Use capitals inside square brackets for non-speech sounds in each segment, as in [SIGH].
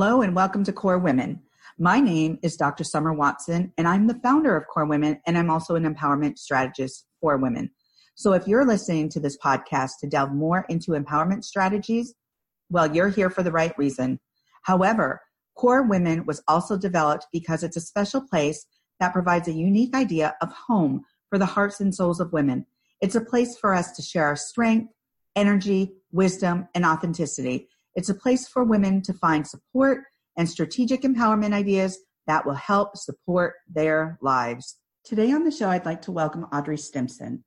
Hello and welcome to KORE Women. My name is Dr. Summer Watson, and I'm the founder of KORE Women, and I'm also an empowerment strategist for women. So if you're listening to this podcast to delve more into empowerment strategies, well, you're here for the right reason. However, KORE Women was also developed because it's a special place that provides a unique idea of home for the hearts and souls of women. It's a place for us to share our strength, energy, wisdom, and authenticity it's a place for women to find support and strategic empowerment ideas that will help support their lives. Today on the show, I'd like to welcome Audrey Stimpson.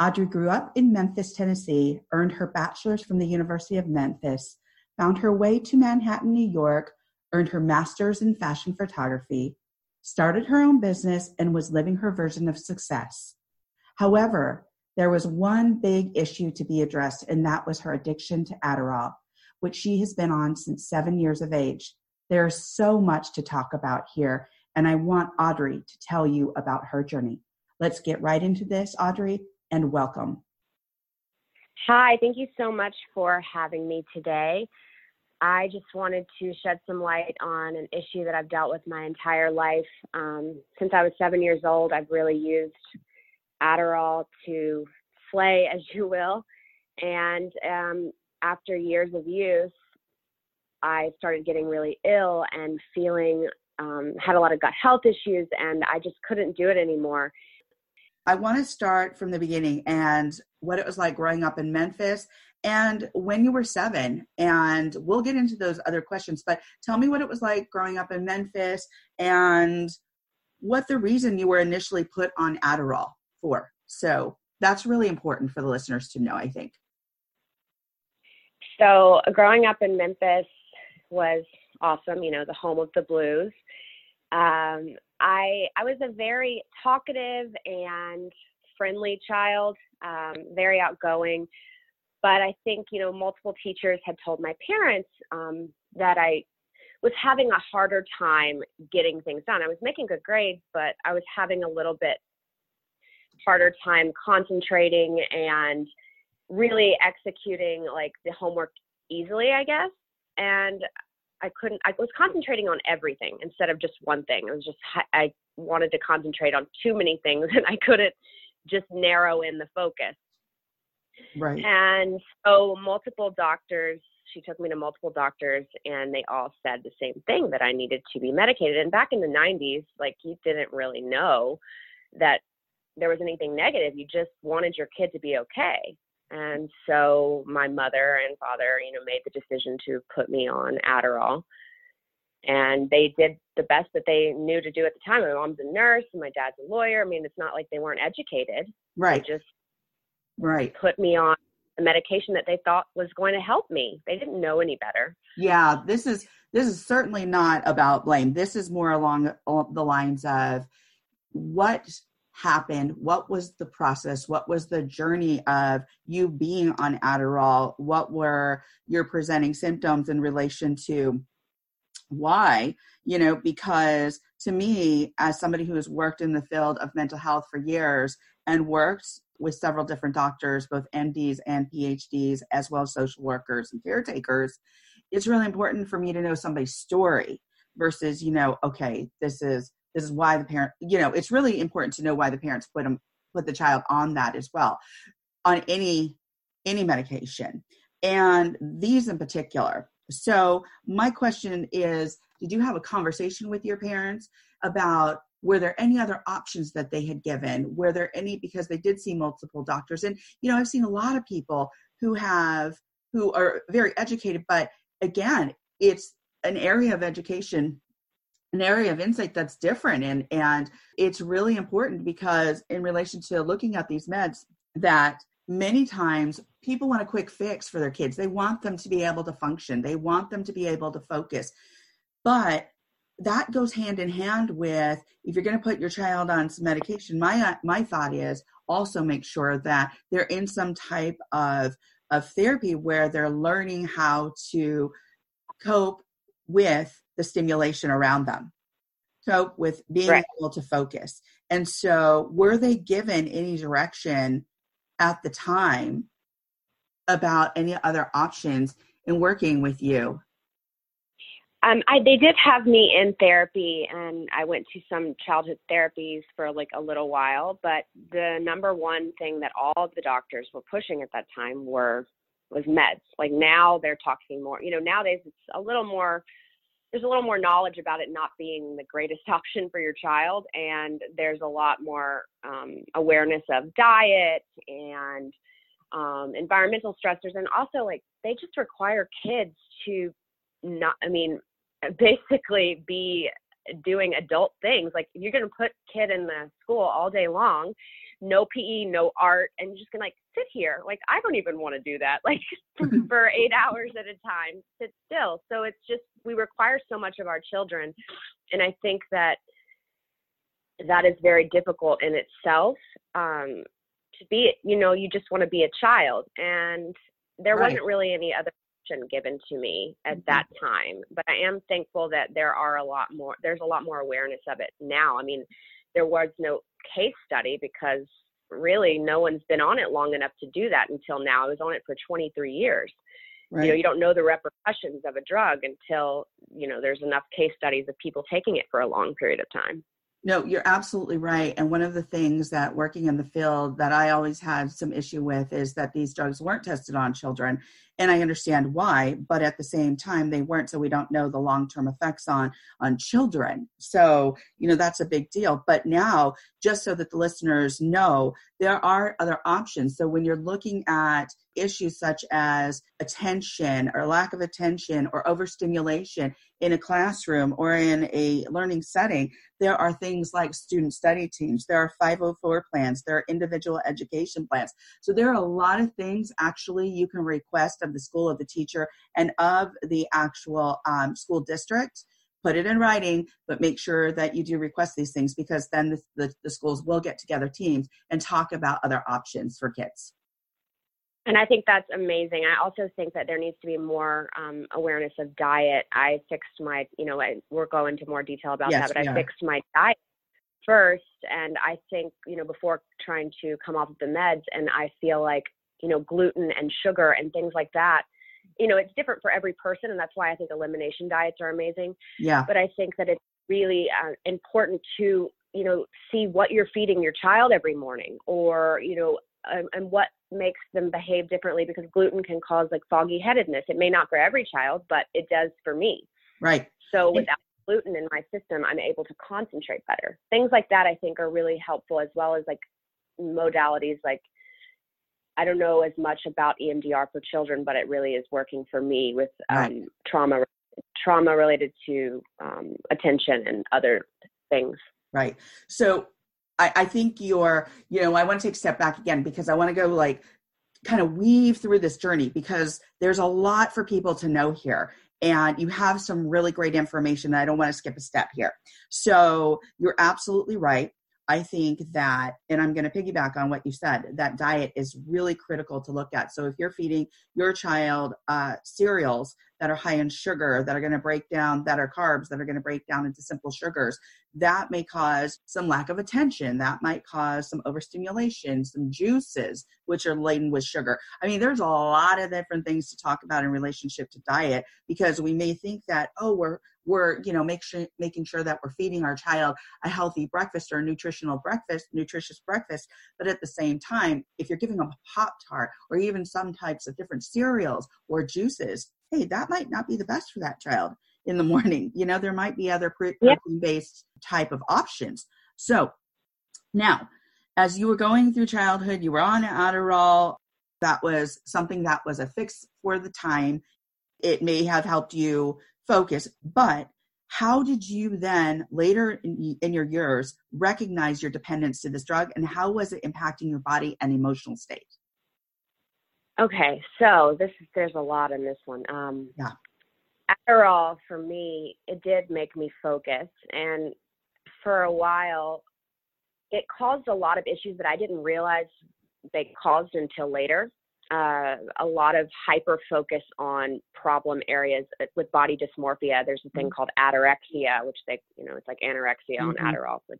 Audrey grew up in Memphis, Tennessee, earned her bachelor's from the University of Memphis, found her way to Manhattan, New York, earned her master's in fashion photography, started her own business, and was living her version of success. However, there was one big issue to be addressed, and that was her addiction to Adderall which she has been on since seven years of age. There's so much to talk about here, and I want Audrey to tell you about her journey. Let's get right into this, Audrey, and welcome. Hi, thank you so much for having me today. I just wanted to shed some light on an issue that I've dealt with my entire life. Um, since I was seven years old, I've really used Adderall to slay, [LAUGHS] as you will. And um, after years of use, I started getting really ill and feeling um, had a lot of gut health issues, and I just couldn't do it anymore. I want to start from the beginning and what it was like growing up in Memphis and when you were seven. And we'll get into those other questions, but tell me what it was like growing up in Memphis and what the reason you were initially put on Adderall for. So that's really important for the listeners to know, I think. So growing up in Memphis was awesome, you know, the home of the blues. Um, I I was a very talkative and friendly child, um, very outgoing. But I think you know multiple teachers had told my parents um, that I was having a harder time getting things done. I was making good grades, but I was having a little bit harder time concentrating and really executing like the homework easily, I guess. And I couldn't, I was concentrating on everything instead of just one thing. It was just, I wanted to concentrate on too many things [LAUGHS] and I couldn't just narrow in the focus. Right. And so multiple doctors, she took me to multiple doctors and they all said the same thing that I needed to be medicated. And back in the 90s, like you didn't really know that there was anything negative. You just wanted your kid to be okay. And so my mother and father, you know, made the decision to put me on Adderall. And they did the best that they knew to do at the time. My mom's a nurse and my dad's a lawyer. I mean, it's not like they weren't educated. Right. They just right. put me on a medication that they thought was going to help me. They didn't know any better. Yeah, this is this is certainly not about blame. This is more along uh, the lines of what happened? What was the process? What was the journey of you being on Adderall? What were your presenting symptoms in relation to why? You know, because to me, as somebody who has worked in the field of mental health for years and worked with several different doctors, both MDs and PhDs, as well as social workers and caretakers, it's really important for me to know somebody's story versus, you know, okay, this is this is why the parent you know it's really important to know why the parents put them put the child on that as well on any any medication and these in particular. So my question is did you have a conversation with your parents about were there any other options that they had given? Were there any because they did see multiple doctors and you know i've seen a lot of people who have who are very educated but again it's an area of education an area of insight that's different. And and it's really important because in relation to looking at these meds that many times people want a quick fix for their kids. They want them to be able to function. They want them to be able to focus. But that goes hand in hand with if you're going to put your child on some medication my my thought is also make sure that they're in some type of of therapy where they're learning how to cope with the stimulation around them. So, with being right. able to focus. And so, were they given any direction at the time about any other options in working with you? Um, I, they did have me in therapy, and I went to some childhood therapies for like a little while. But the number one thing that all of the doctors were pushing at that time were was meds. Like now they're talking more. You know, nowadays it's a little more. There's a little more knowledge about it not being the greatest [LAUGHS] option for your child, and there's a lot more um, awareness of diet and um, environmental stressors, and also like they just require kids to not. I mean, [LAUGHS] basically be doing adult things. Like you're going to put kid in the school all day long, no PE, no art, and you're just going to like sit here. Like I don't even want to do that. [LAUGHS] Like [LAUGHS] for eight hours at a time, sit still. So it's just we require so much of our children, and I think that that is very difficult in itself. Um, to be, you know, you just want to be a child, and there right. wasn't really any other option given to me at mm-hmm. that time. But I am thankful that there are a lot more, there's a lot more awareness of it now. I mean, there was no case study because really no one's been on it long enough to do that until now. I was on it for 23 years. Right. You know, you don't know the repercussions of a drug until, you know, there's enough case studies of people taking it for a long period of time. No, you're absolutely right. And one of the things that working in the field that I always had some issue with is that these drugs weren't tested on children and i understand why but at the same time they weren't so we don't know the long term effects on on children so you know that's a big deal but now just so that the listeners know there are other options so when you're looking at issues such as attention or lack of attention or overstimulation in a classroom or in a learning setting there are things like student study teams there are 504 plans there are individual education plans so there are a lot of things actually you can request of the school, of the teacher, and of the actual um, school district. Put it in writing, but make sure that you do request these things because then the, the, the schools will get together teams and talk about other options for kids. And I think that's amazing. I also think that there needs to be more um, awareness of diet. I fixed my, you know, I, we'll go into more detail about yes, that, but I are. fixed my diet first. And I think, you know, before trying to come off of the meds, and I feel like you know, gluten and sugar and things like that. You know, it's different for every person, and that's why I think elimination diets are amazing. Yeah. But I think that it's really uh, important to, you know, see what you're feeding your child every morning, or you know, um, and what makes them behave differently because gluten can cause like foggy headedness. It may not for every child, but it does for me. Right. So without gluten in my system, I'm able to concentrate better. Things like that I think are really helpful as well as like modalities like I don't know as much about EMDR for children, but it really is working for me with um, right. trauma trauma related to um, attention and other things. Right. So I, I think you're, you know, I want to take a step back again because I want to go like kind of weave through this journey because there's a lot for people to know here and you have some really great information. I don't want to skip a step here. So you're absolutely right. I think that, and I'm going to piggyback on what you said, that diet is really critical to look at. So if you're feeding your child uh, cereals that are high in sugar, that are going to break down, that are carbs, that are going to break down into simple sugars, that may cause some lack of attention. That might cause some overstimulation, some juices, which are laden with sugar. I mean, there's a lot of different things to talk about in relationship to diet because we may think that, oh, we're, we're you know make sure making sure that we're feeding our child a healthy breakfast or a nutritional breakfast nutritious breakfast. But at the same time if you're giving them a pop tart or even some types of different cereals or juices hey that might not be the best for that child in the [LAUGHS] morning. You know there might be other protein based type of options. So now as you were going through childhood you were on adderall that was something that was a fix for the time. It may have helped you focus. But how did you then later in, in, your years recognize your dependence to this drug and how was it impacting your body and emotional state? Okay, so this is there's a lot in this one. Um, yeah. Adderall for me, it did make me focus, and for a while, it caused a lot of issues that I didn't realize they caused until later uh, a lot of hyper focus on problem areas uh, with body dysmorphia. There's a thing mm-hmm. called Adderexia, which they, you know, it's like anorexia mm-hmm. on Adderall, but,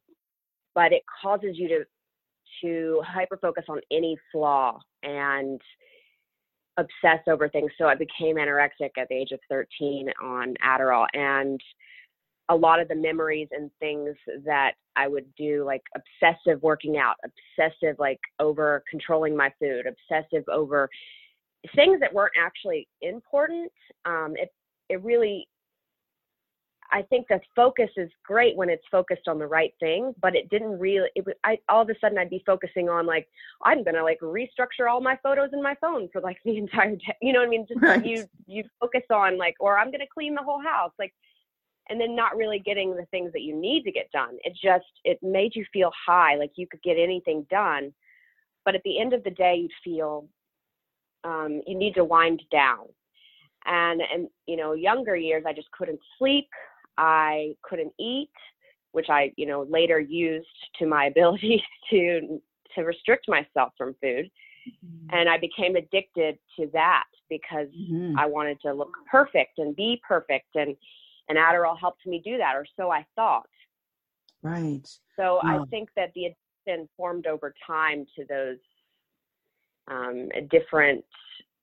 but it causes you to to hyper focus on any flaw and obsess over things. So I became anorexic at the age of 13 on Adderall. And a lot of the memories and things that I would do, like obsessive working out, obsessive, like over controlling my food, obsessive over things that weren't actually important. Um, it, it really I think the focus is great when it's focused on the right thing, but it didn't really. It was, I all of a sudden I'd be focusing on like I'm gonna like restructure all my photos in my phone for like [LAUGHS] the entire day. You know what I mean? Just right. you you focus on like, or I'm gonna clean the whole house, like, and then not really getting the things that you need to get done. It just it made you feel high, like you could get anything done, but at the end of the day, you'd feel um, you need to wind down and and you know younger years i just couldn't sleep I couldn't eat, which I, you know, later used to my [LAUGHS] ability to to restrict myself from food. Mm-hmm. And I became addicted to that because mm-hmm. I wanted to look perfect and be perfect and and Adderall helped me do that or so I thought. Right. So I think that the addiction formed over time to those um, different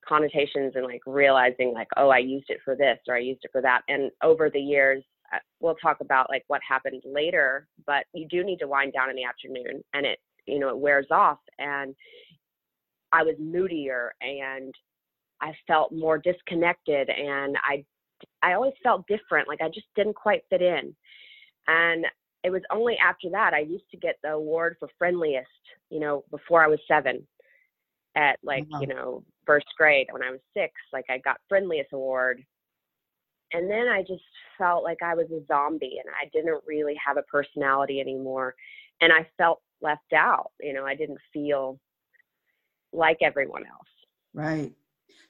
connotations and like realizing like oh I used it for this or I used it for that and over the years uh, we'll talk about like what happened later, but you do need to wind down in the afternoon and it, you know, it wears off. And I was moodier and I felt more disconnected and I, I always felt different. Like I just didn't quite fit in. And it was only after that I used to get the award for friendliest, you know, before I was seven at like, you know, first grade when I was six, like I got friendliest award and then I just felt like I was a zombie and I didn't really have a personality anymore. And I felt left out. You know, I didn't feel like everyone else. Right.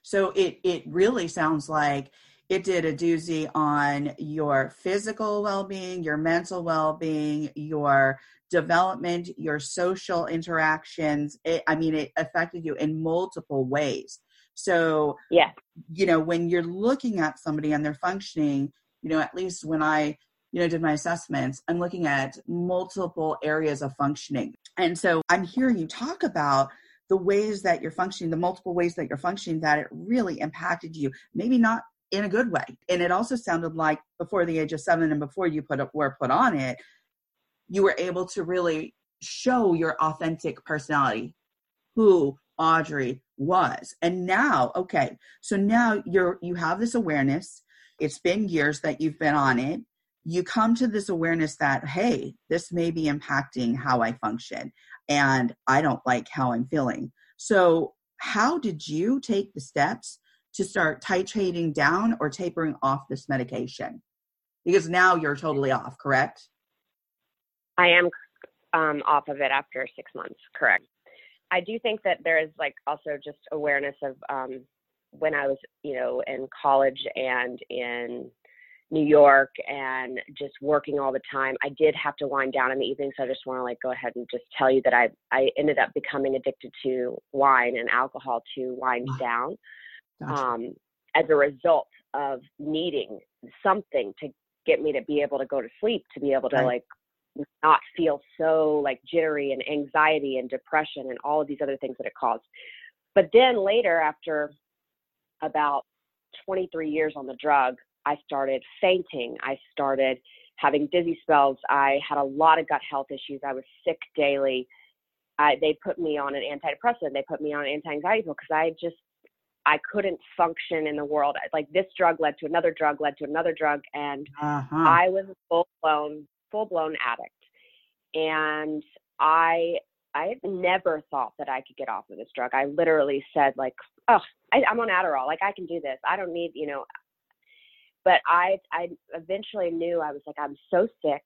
So it it really sounds like it did a doozy on your physical well-being, your mental well-being, your development, your social interactions. It, I mean, it affected you in multiple ways. So, yeah, you know, when you're looking at somebody and they're functioning, you know, at least when I, you know, did my assessments, I'm looking at multiple areas of functioning. And so I'm hearing you talk about the ways that you're functioning, the multiple ways that you're functioning, that it really impacted you. Maybe not in a good way. And it also sounded like before the age of seven and before you put were put on it, you were able to really show your authentic personality, who Audrey was. And now, okay, so now you're you have this awareness. It's been years that you've been on it. You come to this awareness that, hey, this may be impacting how I function and I don't like how I'm feeling. So, how did you take the steps to start titrating down or tapering off this medication? Because now you're totally off, correct? I am um, off of it after six months, correct. I do think that there is like also just awareness of um, when I was, you know, in college and in New York and just working all the time. I did have to wind down in the evening, so I just want to like go ahead and just tell you that I I ended up becoming addicted to wine and alcohol to wind down gotcha. um, as a result of needing something to get me to be able to go to sleep, to be able to right. like not feel so like jittery and anxiety and depression and all of these other things that it caused. But then later, after about 23 years on the drug, I started fainting. I started having dizzy spells. I had a lot of gut health issues. I was sick daily. I, they put me on an antidepressant. They put me on an anti-anxiety pill because I just I couldn't function in the world. Like this drug led to another drug, led to another drug, and uh-huh. I was a full blown full blown addict. And I I never thought that I could get off of this drug. I literally said like, oh, I, I'm on Adderall. Like I can do this. I don't need, you know. But I I eventually knew I was like, I'm so sick.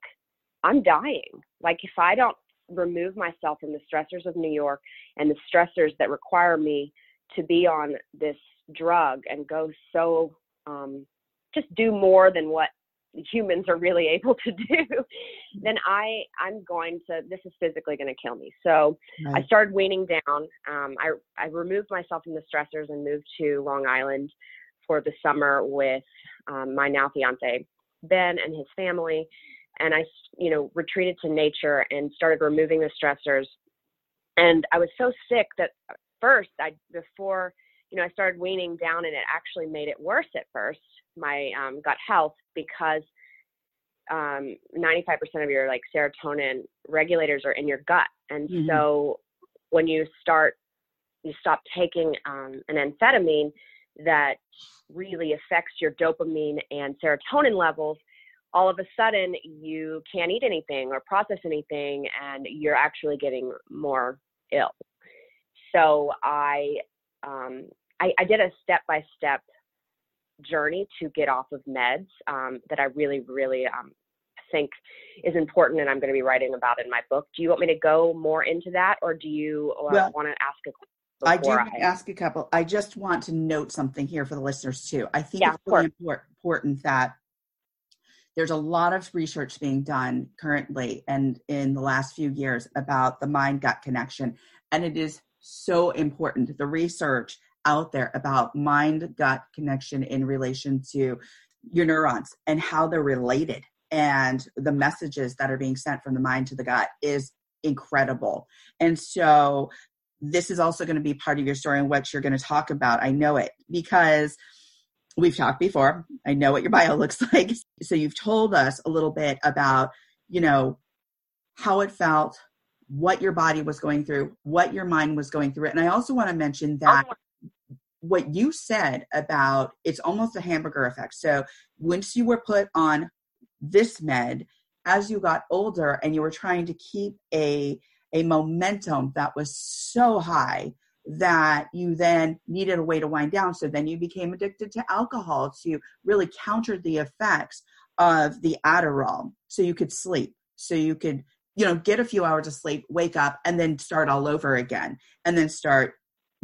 I'm dying. Like if I don't remove myself from the stressors of New York and the stressors that require me to be on this drug and go so um, just do more than what humans are really [LAUGHS] able to do, then I I'm going to this is physically going to kill me. So right. I started weaning down. Um, I I removed myself from the stressors and moved to Long Island for the summer with um, my now fiance Ben and his family, and I you know retreated to nature and started removing the stressors. And I was so sick that first I before you know, I started weaning down and it actually made it worse at first, my um, gut health, because um, 95% of your like serotonin regulators are in your gut. And mm-hmm. so when you start, you stop taking um, an amphetamine that really affects your dopamine and serotonin levels, all of a sudden you can't eat anything or process anything and you're actually getting more ill. So I, um, I, I did a step by step journey to get off of meds um, that I really, really um, think is important and I'm going to be writing about in my book. Do you want me to go more into that or do you uh, well, want to ask a I do I... ask a couple. I just want to note something here for the listeners too. I think yeah, it's really important that there's a lot of research being done currently and in the last few years about the mind gut connection. And it is so important. The research out there about mind gut connection in relation to your neurons and how they're related and the messages that are being sent from the mind to the gut is incredible. And so this is also going to be part of your story and what you're going to talk about. I know it because we've talked before. I know what your bio [LAUGHS] looks like. So you've told us a little bit about, you know, how it felt, what your body was going through, what your mind was going through. And I also want to mention oh, that what you said about it's almost a hamburger effect. So once you were put on this med, as you got older and you were trying to keep a a momentum that was so high that you then needed a way to wind down. So then you became addicted to alcohol to really counter the effects of the Adderall so you could sleep, so you could, you know, get a few hours of sleep, wake up, and then start all over again, and then start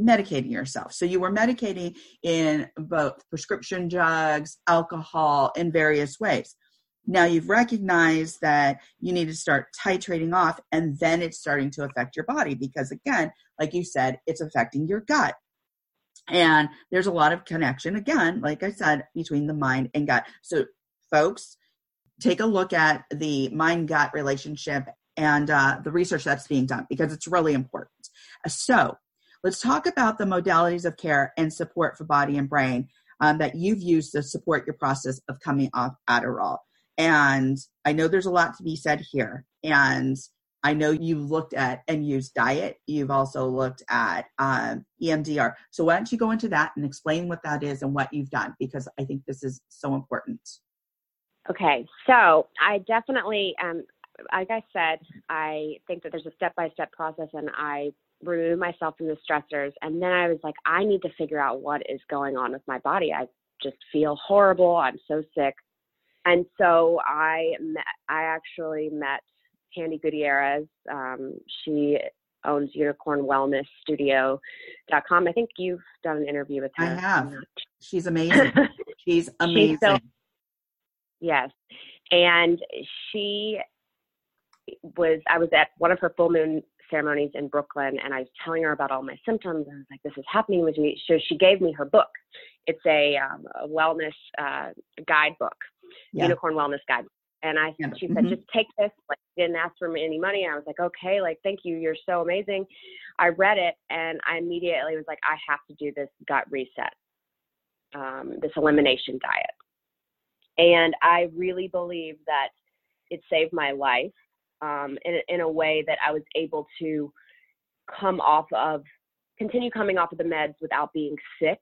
medicating yourself. So you were medicating in both prescription drugs, alcohol, in various ways. Now you've recognized that you need to start titrating off, and then it's starting to affect your body because, again, like you said, it's affecting your gut. And there's a lot of connection, again, like I said, between the mind and gut. So, folks, take a look at the mind gut relationship and uh, the research that's being done because it's really important. So, let's talk about the modalities of care and support for body and brain um, that you've used to support your process of coming off Adderall. And I know there's a lot to be said here. And I know you've looked at and used diet. You've also looked at um, EMDR. So why don't you go into that and explain what that is and what you've done? Because I think this is so important. Okay, so I definitely, um, like I said, I think that there's a step by step process, and I remove myself from the stressors. And then I was like, I need to figure out what is going on with my body. I just feel horrible. I'm so sick. And so I met, I actually met Tandy Gutierrez. Um, she owns Unicorn Wellness Studio.com. I think you've done an interview with her. I have. She's amazing. [LAUGHS] She's amazing. She's so, yes. And she was, I was at one of her full moon ceremonies in Brooklyn and I was telling her about all my symptoms and I was like, this is happening with me. So she gave me her book. It's a, um, a wellness uh, guidebook yeah. unicorn wellness guide. And I, yeah. she said, mm-hmm. just take this. Like, didn't ask for any money. I was like, okay, like, thank you. You're so amazing. I read it and I immediately was like, I have to do this gut reset, um, this elimination diet. And I really believe that it saved my life um, in, in a way that I was able to come off of, continue coming off of the meds without being sick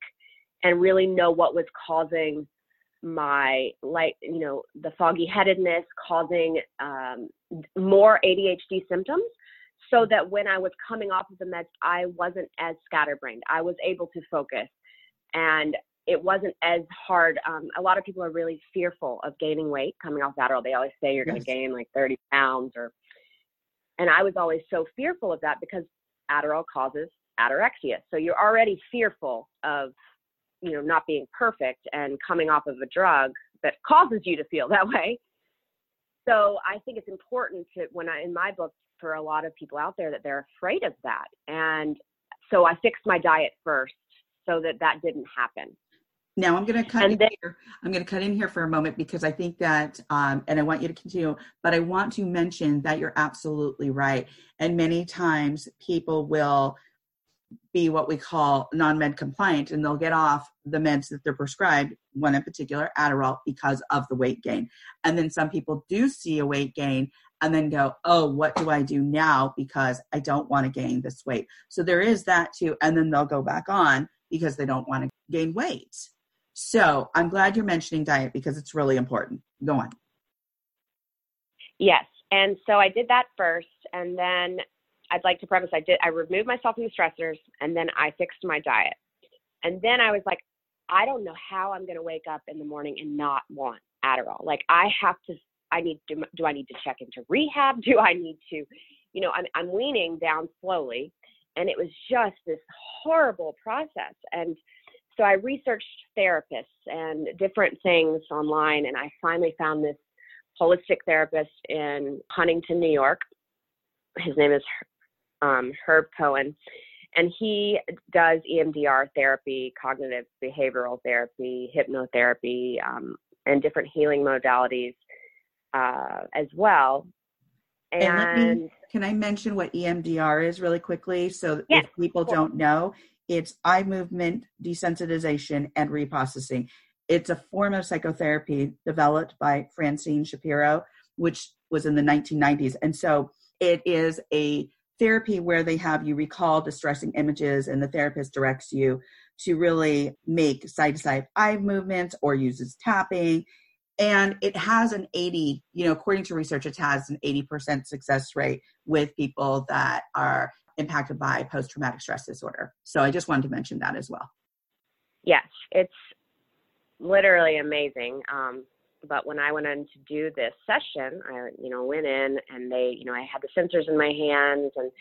and really know what was causing my like you know the foggy headedness causing um, more adhd symptoms so that when i was coming off of the meds i wasn't as scatterbrained. I was able to focus and it wasn't as hard um, a lot of people are really fearful of gaining weight coming off adderall they always say you're yes. going to gain like 30 pounds or and i was always so fearful of that because adderall causes anorexia. So you're already fearful of you know not being perfect and coming off of a drug that causes you to feel that way. So i think it's important to when i in my book for a lot of people out there that they're afraid of that. And so i fixed my diet first so that that didn't happen now I'm going to cut and in then, here. I'm going to cut in here for a moment because I think that, um, and I want you to continue, but I want to mention that you're absolutely right. And many times people will be what we call non-med compliant and they'll get off the meds that they're prescribed one in particular adderall because of the weight gain and then some people do see a weight gain and then go oh what do i do now because i don't want to gain this weight so there is that too and then they'll go back on because they don't want to gain weight so i'm glad you're mentioning diet because it's really important go on yes and so i did that first and then I'd like to preface I did I removed myself from the stressors and then I fixed my diet. And then I was like, I don't know how I'm gonna wake up in the morning and not want Adderall. Like I have to I need to do I need to check into rehab? Do I need to, you know, I'm I'm weaning down slowly and it was just this horrible process. And so I researched therapists and different things online and I finally found this holistic therapist in Huntington, New York. His name is um, Herb Cohen, and he does EMDR therapy, cognitive behavioral therapy, hypnotherapy, um, and different healing modalities uh, as well. And, and me, can I mention what EMDR is really quickly? So if people don't know, it's eye movement desensitization and reprocessing. It's a form of psychotherapy developed by Francine Shapiro, which was in the 1990s. And so it is a therapy where they have you recall distressing images and the therapist directs you to really make side to side eye movements or uses tapping and it has an 80 you know according to research it has an 80% success rate with people that are impacted by post traumatic stress disorder so i just wanted to mention that as well yes it's literally amazing um, but when I went in to do this session, I, you know, went in and they, you know, I had the sensors in my hands and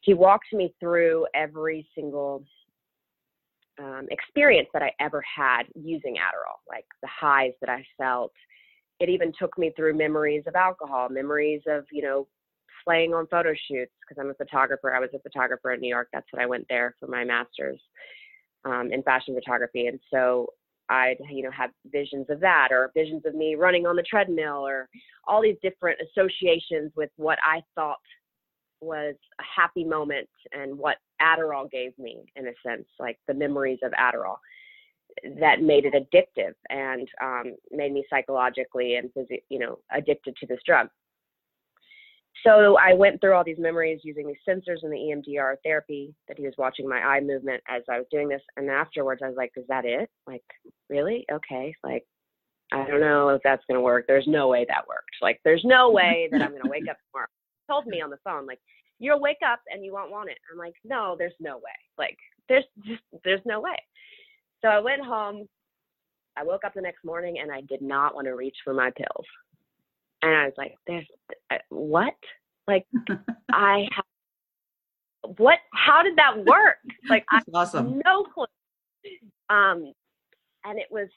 he walked me through every single um, experience that I ever had using Adderall, like the highs that I felt. It even took me through memories of alcohol, memories of, you know, slaying on photo shoots because I'm a photographer. I was a photographer in New York. That's what I went there for my master's um, in fashion photography. And so I'd, you know, have visions of that or visions of me running on the treadmill or all these different associations with what I thought was a happy moment and what Adderall gave me in a sense, like the memories of Adderall that made it addictive and um, made me psychologically and, you know, addicted to this drug so I went through all these memories using these sensors and the EMDR therapy that he was watching my eye movement as I was doing this. And afterwards, I was like, is that it? Like, really? Okay. Like, I don't know if that's going to work. There's no way that worked. Like, there's no way that I'm going to wake up [LAUGHS] tomorrow. He told me on the phone, like, you'll wake up and you won't want it. I'm like, no, there's no way. Like, there's just, there's no way. So I went home. I woke up the next morning and I did not want to reach for my pills and I was like, "There's uh, what? Like, [LAUGHS] I have what? How did that work? Like, I awesome. no clue." Um, and it was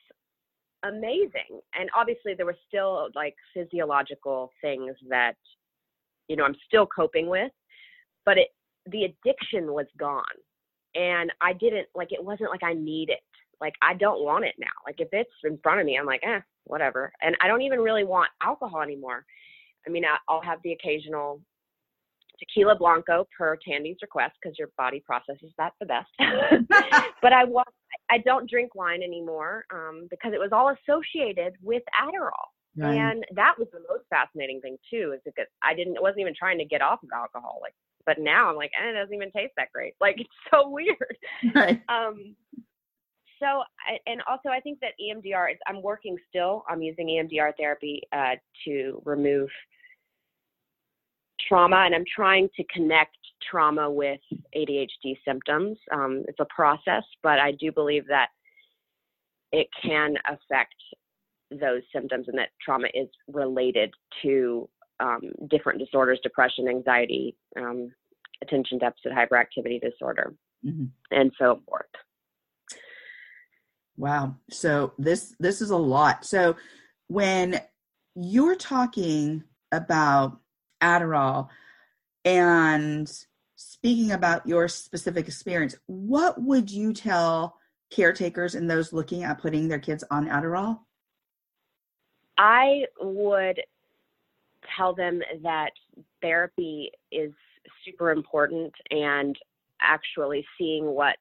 amazing. And obviously, there were still like physiological things that you know I'm still coping with, but it the addiction was gone, and I didn't like it wasn't like I need it. Like I don't want it now. Like if it's in front of me, I'm like, eh, whatever. And I don't even really want alcohol anymore. I mean, I'll have the occasional tequila blanco per Tandy's request because your body processes that the best. [LAUGHS] but I want I don't drink wine anymore um, because it was all associated with Adderall. Right. And that was the most fascinating thing too, is because I didn't wasn't even trying to get off of alcohol. Like, but now I'm like, eh, it doesn't even taste that great. Like, it's so weird. [LAUGHS] Right. Um, so, and also, I think that EMDR, is I'm working still. I'm using EMDR therapy uh, to remove trauma, and I'm trying to connect trauma with ADHD symptoms. Um, it's a process, but I do believe that it can affect those symptoms and that trauma is related to um, different disorders depression, anxiety, um, attention deficit hyperactivity disorder, mm-hmm. and so forth. Wow. So this this is a lot. So when you're talking about Adderall and speaking about your specific experience, what would you tell caretakers and those looking at putting their kids on Adderall? I would tell them that therapy is super important and actually seeing what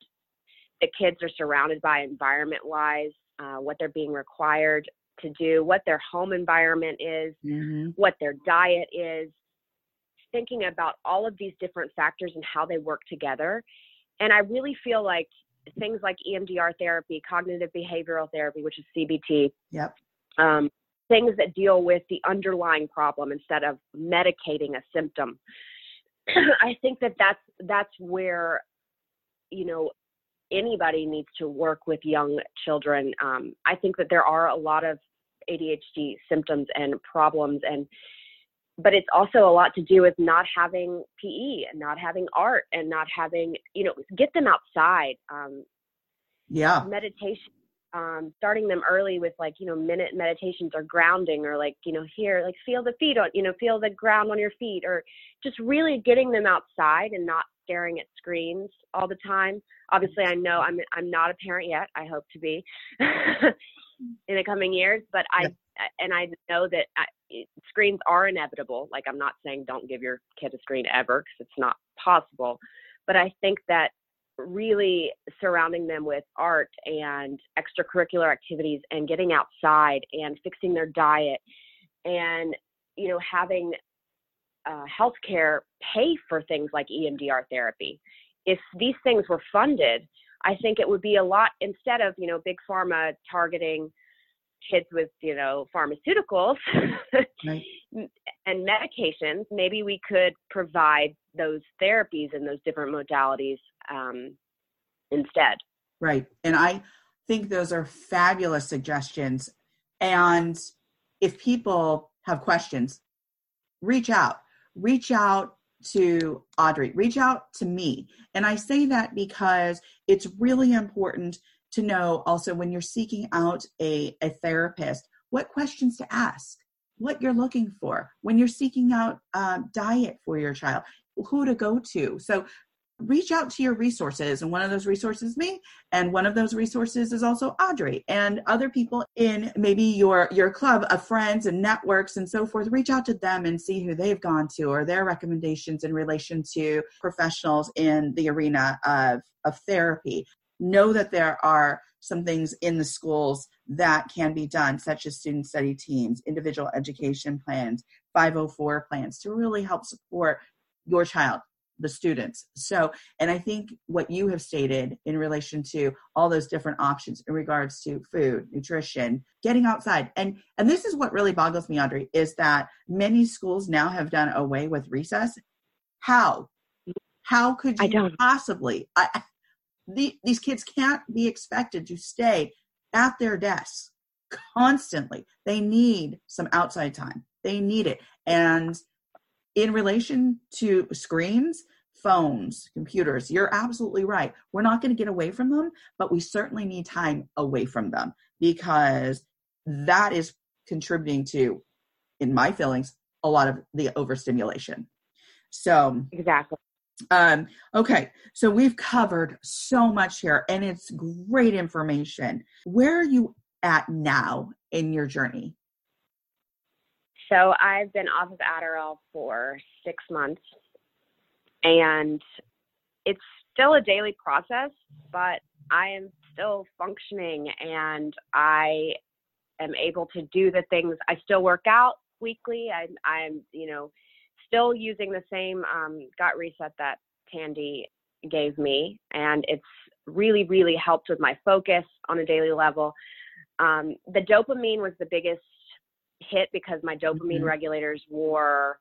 the kids are surrounded by environment wise, uh, what they're being required to do, what their home environment is, mm-hmm. what their diet is, thinking about all of these different factors and how they work together. And I really feel like things like EMDR therapy, cognitive behavioral therapy, which is CBT, yep. Um, things that deal with the underlying problem instead of medicating a symptom. [CLEARS THROAT] I think that that's that's where you know anybody needs to work with young children. Um, I think that there are a lot of ADHD symptoms and problems, and but it's also a lot to do with not having PE and not having art and not having you know get them outside. Um, yeah, meditation. Um, starting them early with like you know minute meditations or grounding or like you know here like feel the feet on you know feel the ground on your feet or just really getting them outside and not staring at screens all the time. Obviously, I know I'm I'm not a parent yet. I hope to be [LAUGHS] in the coming years, but I yeah. and I know that I, screens are inevitable. Like I'm not saying don't give your kid a screen ever because it's not possible, but I think that really surrounding them with art and extracurricular activities and getting outside and fixing their diet and you know having uh, healthcare pay for things like EMDR therapy. If these things were funded, I think it would be a lot instead of you know big pharma targeting kids with you know pharmaceuticals right. [LAUGHS] and medications. Maybe we could provide those therapies and those different modalities um, instead. Right, and I think those are fabulous suggestions. And if people have questions, reach out reach out to Audrey, reach out to me. And I say that because it's really important to know also when you're seeking out a, a therapist, what questions to ask, what you're looking for, when you're seeking out diet for your child, who to go to. So reach out to your resources and one of those resources is me and one of those resources is also audrey and other people in maybe your your club of friends and networks and so forth. Reach out to them and see who they've gone to or their recommendations in relation to professionals in the arena of of therapy. Know that there are some things in the schools that can be done such as student study teams individual education plans 504 plans to really help support your child the students. So, and I think what you have stated in relation to all those different options in regards to food, nutrition, getting outside, and and this is what really boggles me, Audrey, is that many schools now have done away with recess. How? How could you possibly? I, the, these kids can't be expected to stay at their desks constantly. They need some outside time. They need it, and in relation to screens, phones, computers, you're absolutely right. We're not going to get away from them, but we certainly need time away from them because that is contributing to, in my feelings, a lot of the overstimulation. So, exactly. Um, okay, so we've covered so much here and it's great information. Where are you at now in your journey? So I've been off of Adderall for six months, and it's still a daily process, but I am still functioning and I am able to do the things. I still work out weekly. I, I'm, you know, still using the same um, gut reset that Tandy gave me, and it's really, really helped with my focus on a daily level. Um, the dopamine was the biggest hit because my dopamine mm-hmm. regulators were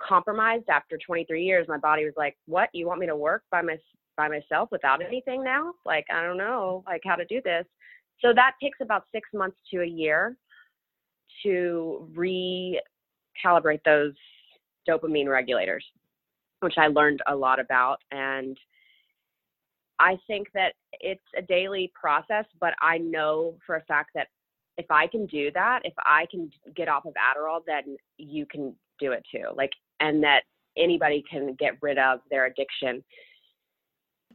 compromised after 23 years. My body was like, "What? You want me to work by my by myself without anything now? Like, I don't know, like how to do this." So that takes about six months to a year to recalibrate those dopamine regulators, which I learned a lot about. And I think that it's a daily process, but I know for a fact that if I can do that, if I can get off of Adderall, then you can do it too. Like, and that anybody can get rid of their addiction.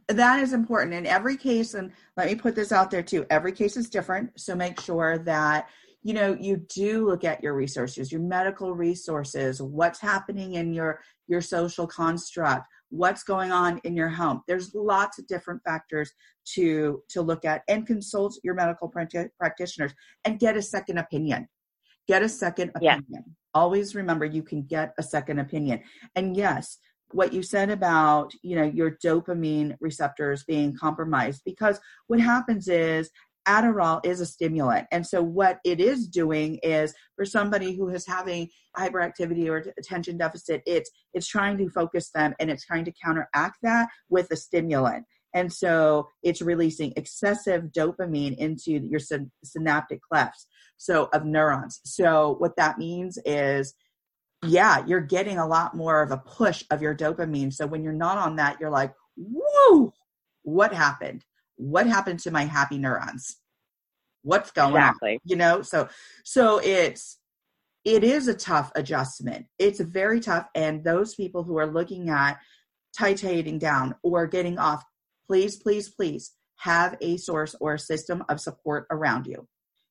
That is important in every case. And let me put this out there too every case is different. So make sure that you know you do look at your resources your medical resources what's happening in your your social construct what's going on in your home. There's lots of different factors to to look at and consult your medical practitioners and get a second opinion. Get a second opinion. Yeah. always remember you can get a second opinion. And yes what you said about you know your dopamine receptors being compromised because what happens is Adderall is a stimulant. And so what it is doing is for somebody who is having hyperactivity or attention deficit, it's it's trying to focus them and it's trying to counteract that with a stimulant. And so it's releasing excessive dopamine into your syn- synaptic clefts so of neurons. So what that means is yeah, you're getting a lot more of a push of your dopamine. So when you're not on that, you're like, whoa, what happened? What happened to my happy neurons? What's going exactly. on you know so so it's it is a tough adjustment. It's very tough and those people who are looking at titrating down or getting off please please please have a source or a system of support around you.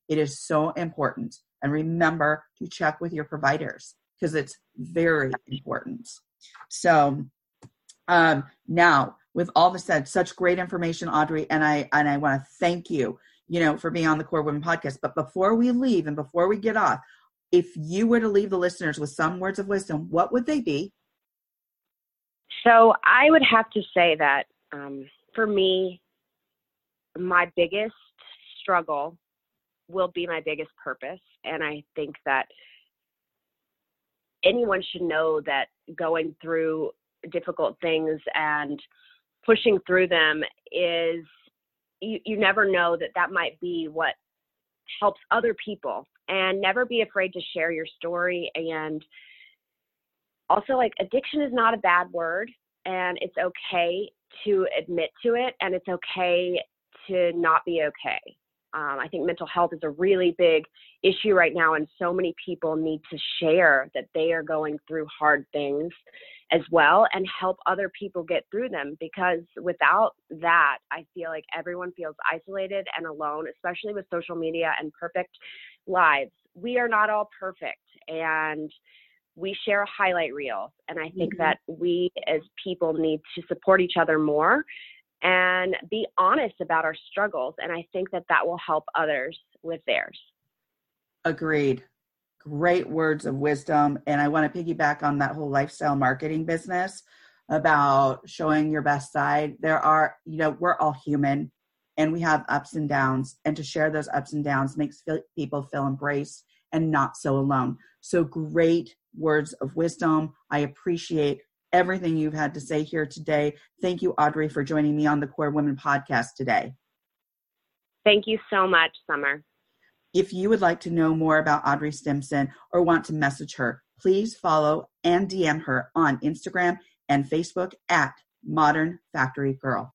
It is so important and remember to check with your providers because it's very important. So um now with all the said, such great information, Audrey, and I and I want to thank you, you know, for being on the KORE Women podcast. But before we leave and before we get off, if you were to leave the listeners with some words of wisdom, what would they be? So I would have to say that um, for me, my biggest struggle will be my biggest purpose, and I think that anyone should know that going through difficult things and pushing through them is you, you never know that that might be what helps other people. And never be afraid to share your story. And also like addiction is not a bad word and it's okay to admit to it and it's okay to not be okay um, I think mental health is a really big issue right now, and so many people need to share that they are going through hard things as well and help other people get through them because without that, I feel like everyone feels isolated and alone, especially with social media and perfect lives. We are not all perfect, and we share a highlight reel. And I think mm-hmm. that we as people need to support each other more and be honest about our struggles. And I think that that will help others with theirs. Agreed. Great words of wisdom. And I want to piggyback on that whole lifestyle marketing business about showing your best side. There are, you know, we're all human and we have ups and downs. And to share those ups and downs makes people feel embraced and not so alone. So great words of wisdom. I appreciate everything you've had to say here today. Thank you, Audrey, for joining me on the KORE Women podcast today. Thank you so much, Summer. If you would like to know more about Audrey Stimpson or want to message her, please follow and DM her on Instagram and Facebook at Modern Factory Girl.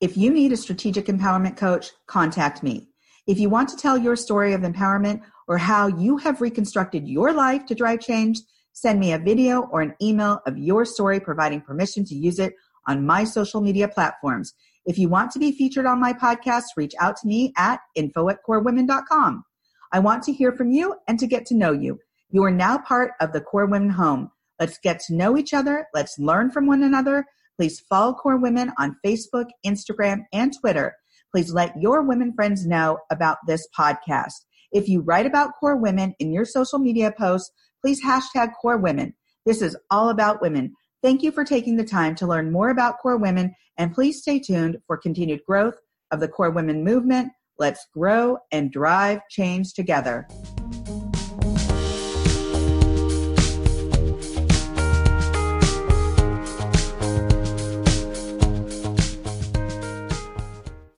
If you need a strategic empowerment coach, contact me. If you want to tell your story of empowerment or how you have reconstructed your life to drive change, Send me a video or an email of your story providing permission to use it on my social media platforms. If you want to be featured on my podcast, reach out to me at info at korewomen.com. I want to hear from you and to get to know you. You are now part of the KORE Women home. Let's get to know each other. Let's learn from one another. Please follow KORE Women on Facebook, Instagram, and Twitter. Please let your women friends know about this podcast. If you write about KORE Women in your social media posts, please hashtag KORE Women. This is all about women. Thank you for taking the time to learn more about KORE Women, and please stay tuned for continued growth of the KORE Women movement. Let's grow and drive change together.